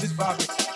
Just vibrate.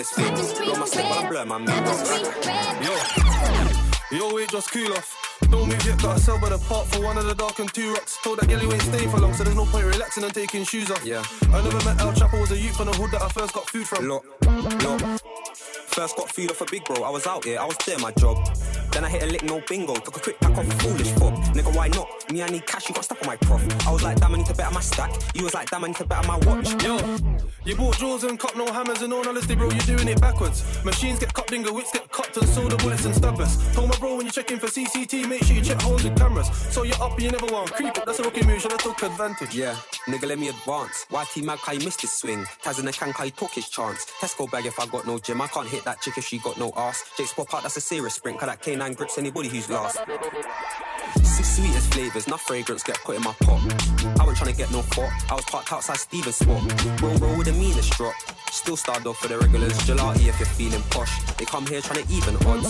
This is sweetest thing. Blow my stick while I blur my mood. Yo, yo, wait, just cool off. Don't move yet, got a sell by the park for one of the dark and two rocks. Told that girl you ain't staying for long, so there's no point relaxing and taking shoes off. Yeah. I never met El Chapo, was a youth from the hood that I first got food from. Look, look. First got food off a big bro. I was out here, I was there, my job. Then I hit a lick, no bingo. Took a quick pack off a foolish fob. Nigga, why not? Me, I need cash, you got stuck on my prof. I was like, damn, I need to better my stack. You was like, damn, I need to better my watch. Yo, you bought drawers and cut no hammers and all honesty, bro, you're doing it backwards. Machines get cut, dingo, whips get cut and soda bullets and stubbers. Told my bro when you're checking for CCT, make sure you check holes with cameras. So you're up and you never want creep it. That's a rookie move, should I took advantage? Yeah, nigga, let me advance. YT Mag, you missed his swing? Taz in the can, he took his chance. Tesco bag if I got no gym. I can't hit that chick if she got no ass. Jake's pop out, that's a serious sprint. Cause that K9 grips anybody who's last. Six sweetest flavors, enough fragrance get put in my pot. I wasn't trying to get no fought. I was parked outside Steven's spot. Roll, roll with the meanest drop. Still star dog for the regulars. Gelati if you're feeling posh. They come here trying to even odds.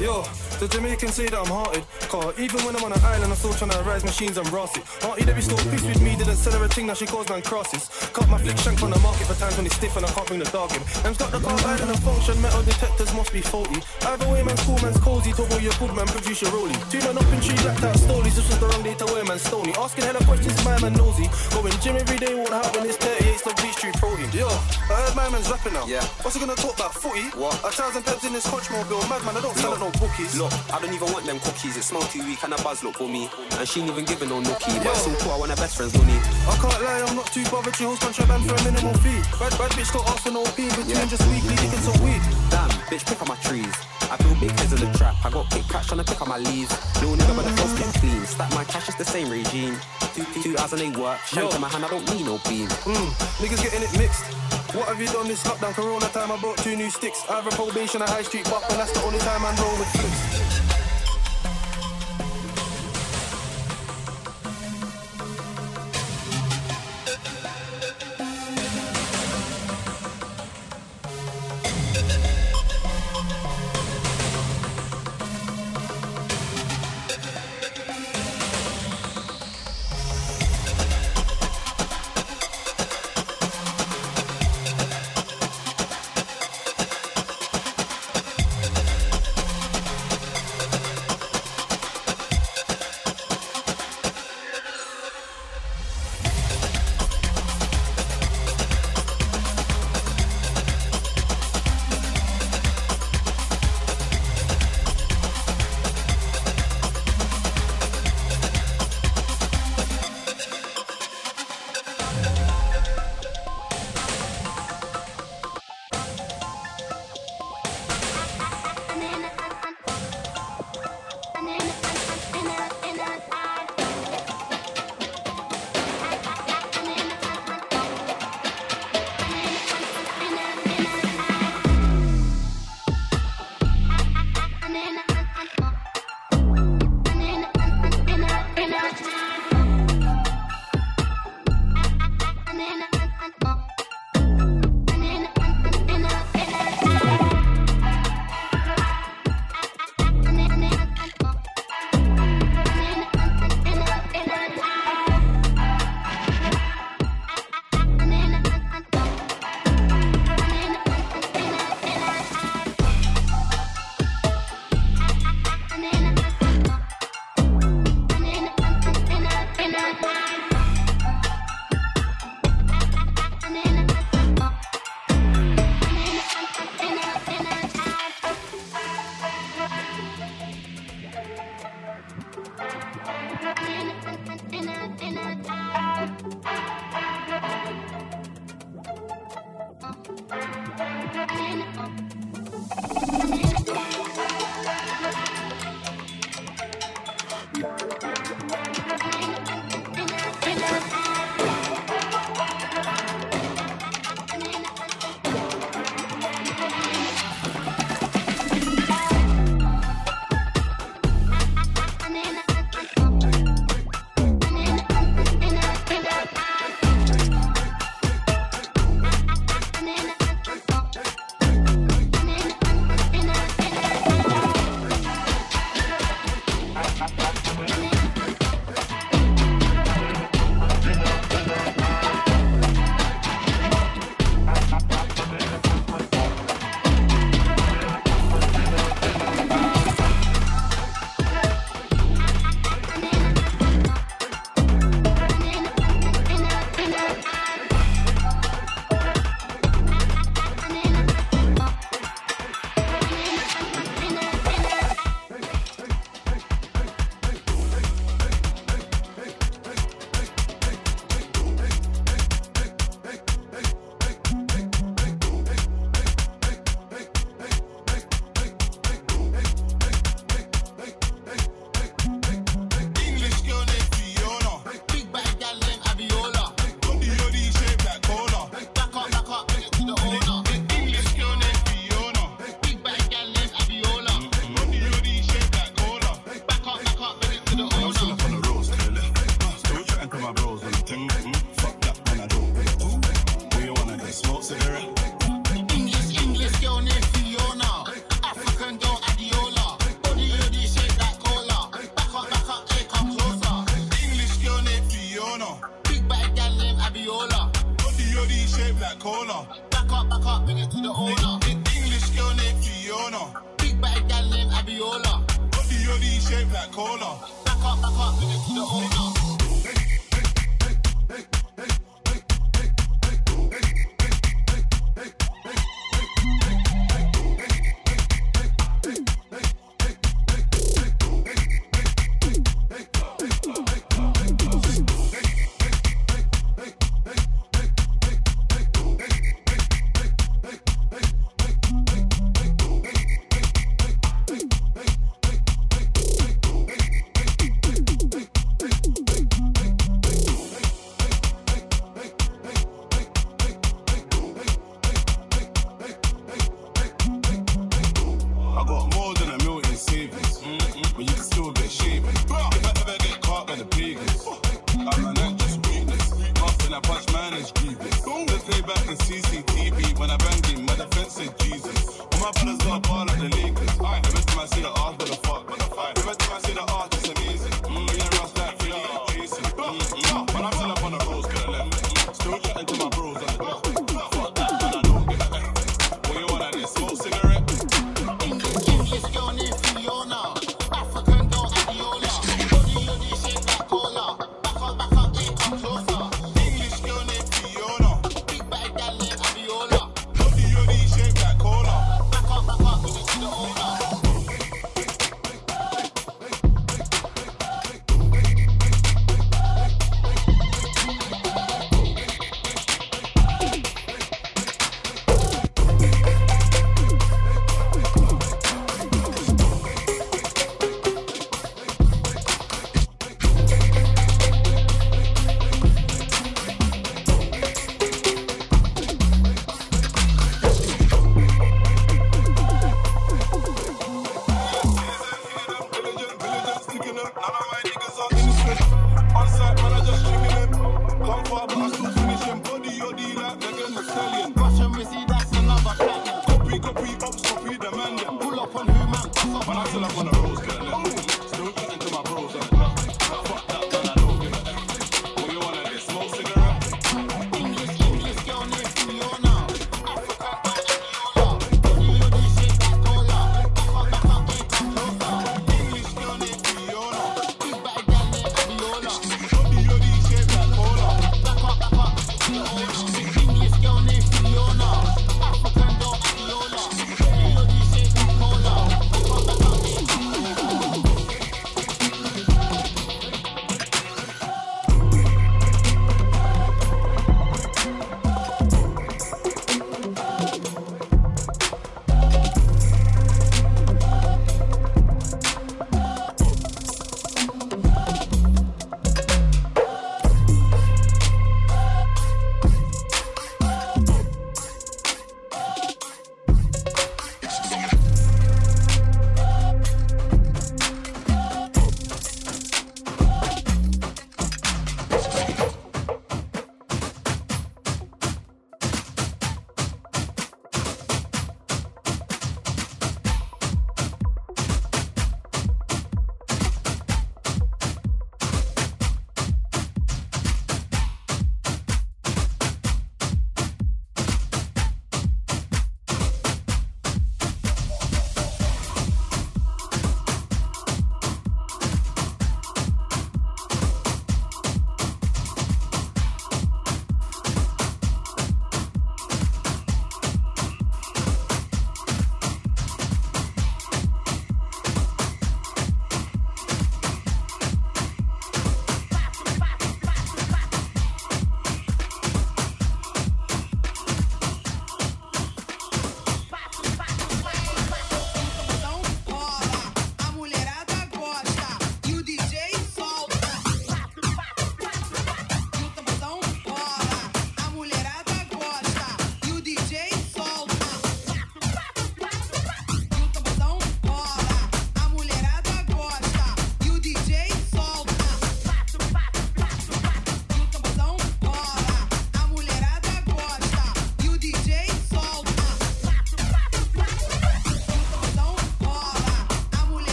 Yo, the Jamaicans say that I'm hearted. Car, even when I'm on an island, I'm still trying to rise machines and brass it. Auntie Debbie still pissed with me, didn't sell her a thing, now she calls man crosses. Cut my flick shank on the market for times when it's stiff and I can't bring the dog in. M's got the car island and the function, metal detectors must be faulty. Either way, man's cool, man's cozy, talk about your good man, produce your rollie. Two men up in tree, blacked out stolies, this was the wrong day to wear man stony. Asking hella questions, my man nosy. Going gym every day won't happen, it's 38 of Beach Street protein. Yo, I heard my man's rapping now. Yeah. What's he gonna talk about? Footy? What? A thousand peps in this Hodgemobile, madman, I don't sell no bookies. Look, I don't even want them cookies. It smell too weak and a buzz look for me. And she ain't even giving no nookie. But it's so cool, I want her best friend's money. I can't lie, I'm not too bothered. She holds contraband for a minimal fee. Bad, bad bitch don't ask for no fee. Between Yeah. just weekly, digging some weed. Damn, bitch, pick up my trees. I feel big heads in the trap. I got kick cash trying to pick up my leaves. Little nigga, but the first get clean. Stack my cash, it's the same regime. Two, two, two hours and they work. Shank in my hand, I don't need no beam. Mm, niggas getting it mixed. What have you done this lockdown? Corona time, I brought two new sticks. Either probation or high street and that's the only time I roll with flips. like cola. Back up, back up, bring it to the owner. English girl named Fiona. Big bad gal named Abiola. Body, body, shaped like cola. Back up, back up, bring it to the owner.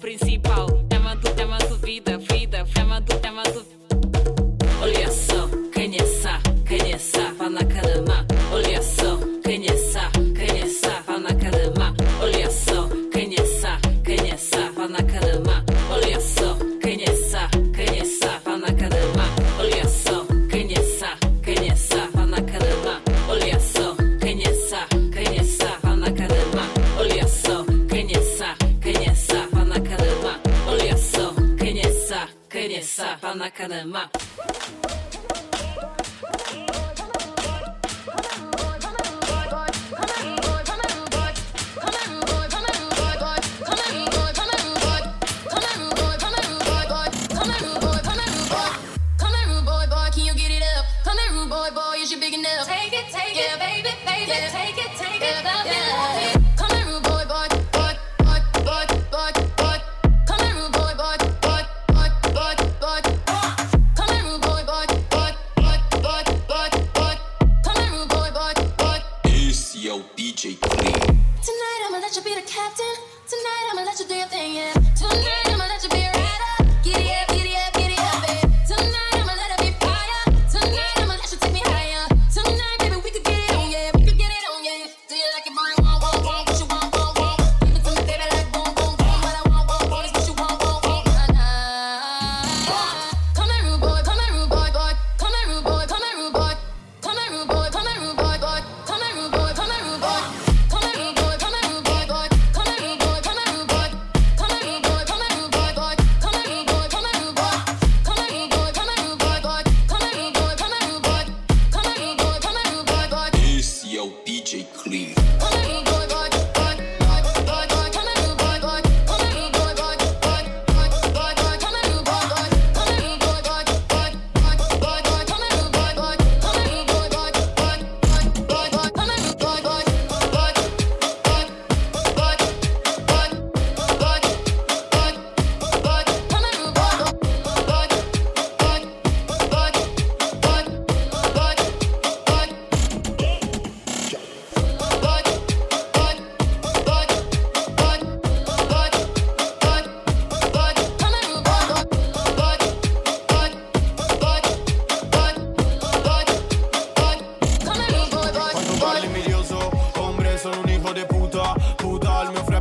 princípio.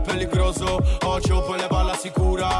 Pelligroso Ocio, poi le balla sicura.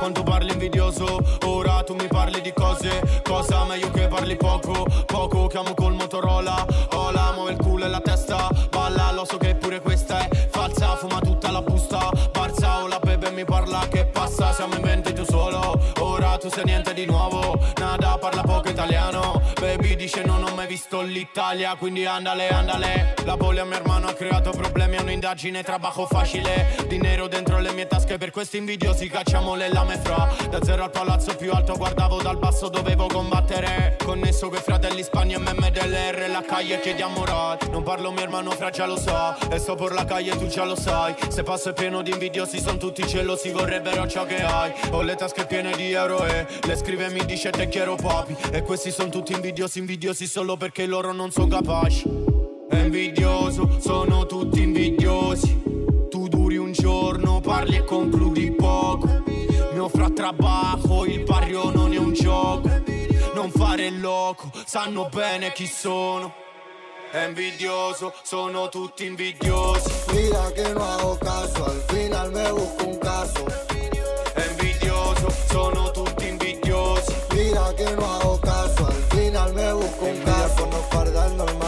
Quando parli invidioso, ora tu mi parli di cose. Cosa meglio che parli poco? Poco chiamo col Motorola. Ola, muove il culo e la testa. Balla, lo so che pure questa è falsa. Fuma tutta la busta. Barza o la bebe mi parla che passa. Siamo in 20 tu solo. Ora tu sei niente di nuovo. Nada, parla poco italiano Baby dice non ho mai visto l'Italia Quindi andale, andale. La bolla mio hermano ha creato problemi È un'indagine, trabajo facile. Dinero dentro le mie tasche Per questi invidiosi cacciamo le lame fra. Da zero al palazzo più alto Guardavo dal basso, dovevo combattere. Connesso coi fratelli Spagna e memme dell'R La calle chiediamo rat Non parlo mio hermano fra già lo so. E sto por la calle tu già lo sai. Se passo è pieno di invidiosi Sono tutti gelosi, vorrebbero ciò che hai. Ho le tasche piene di euro e Le scrive mi dice te quiero papi E questi sono tutti invidiosi, invidiosi Solo perché loro non sono capaci. È invidioso, sono tutti invidiosi. Tu duri un giorno, parli e concludi poco. Mio fra trabajo, il barrio non è un gioco. Non fare il loco, sanno bene chi sono. È invidioso, sono tutti invidiosi. Mira que no hago caso, al final me busco un caso. guardando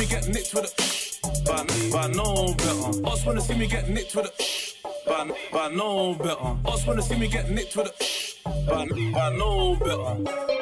me get nicked with a but, but no better. Us wanna see me get nicked with a but, but no better. Us wanna see me get nicked with a but, but no better.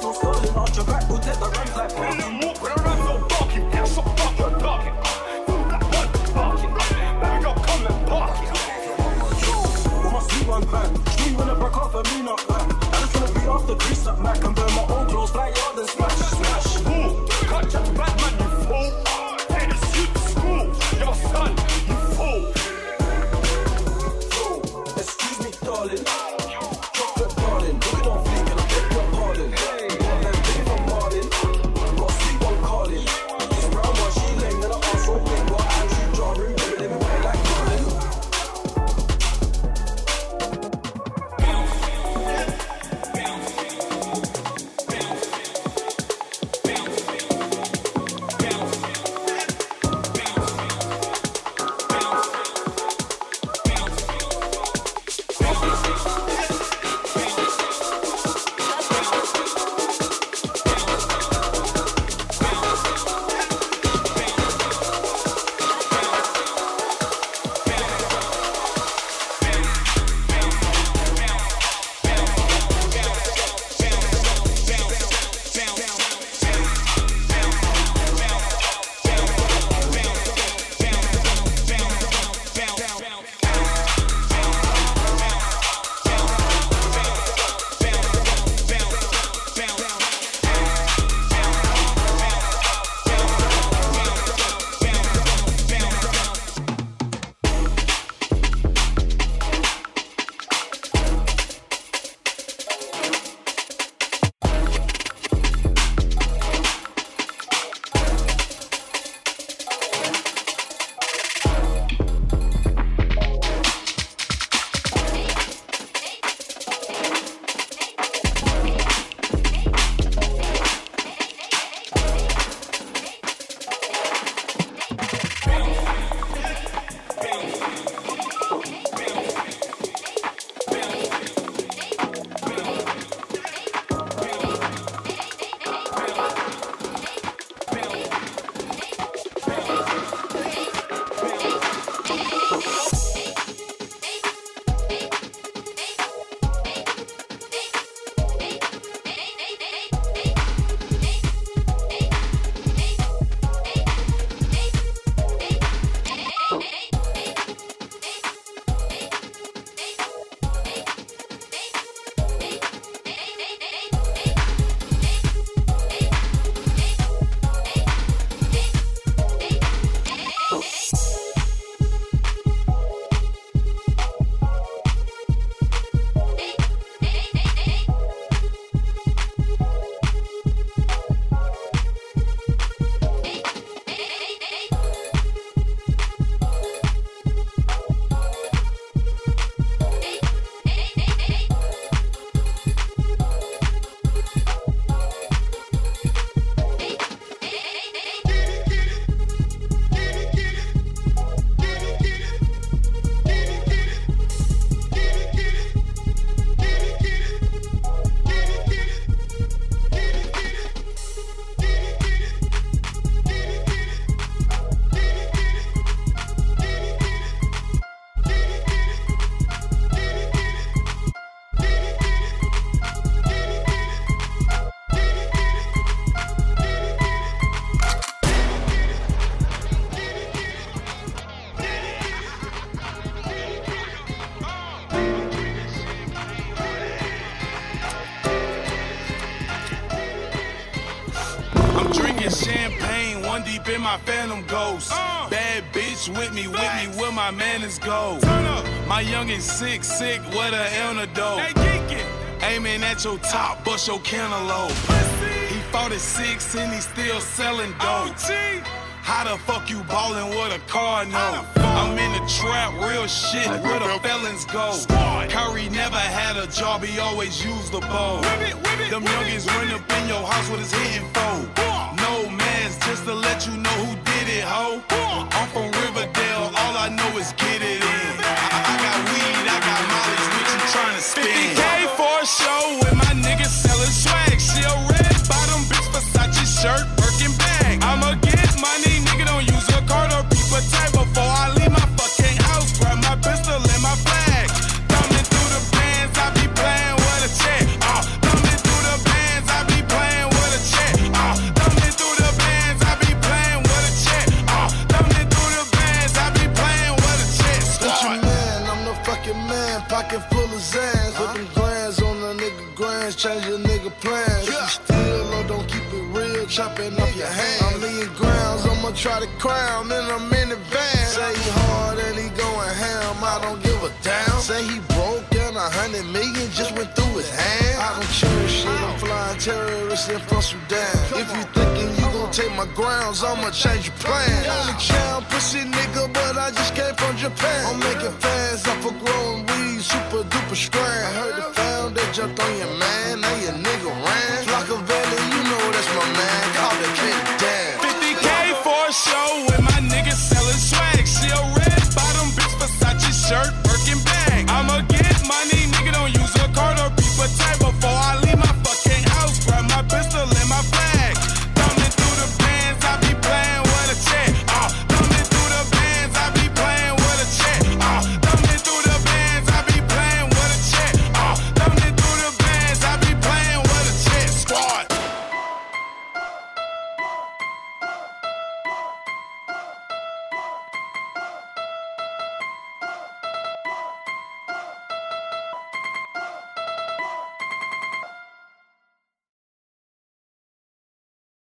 Christmas. Deep in my phantom ghost. Bad bitch with me, with me, where my manners go. My young is sick, sick, what a antidote. Aiming at your top, bust your cantaloupe. He fought at six and he still selling dope. How the fuck you ballin' with a car note? I'm in the trap, real shit, where the felons go. Curry never had a job, he always used the bow. Them youngins run up in your house with his hitting foe. Just to let you know who did it, ho. I'm from Riverdale, all I know is get it in. I, I got weed, I got mileage, what you tryna spend? 50K for a show with my niggas selling swag. She a red bottom bitch, Versace shirt, Birkin bag. I'ma get grands, change your nigga plans. You steal or don't keep it real, chopping off your hands. I'm leaving grounds, I'ma try to crown, then I'm in the van. Say he hard and he going ham, I don't give a damn. Say he broke and a hundred million just went through his hand. I don't cherish shit, I'm flying terrorists in from Sudan. If you thinking you gon' take my grounds, I'ma change your plan. Only child pussy nigga, but I just came from Japan. I'm making fans off of growing super duper strand. I heard the found that jumped on your man, now your nigga ran. Flockaveli, you know that's my man. Call the kid Dan. 50k for a show with my niggas selling swag. She a red bottom bitch, Versace shirt,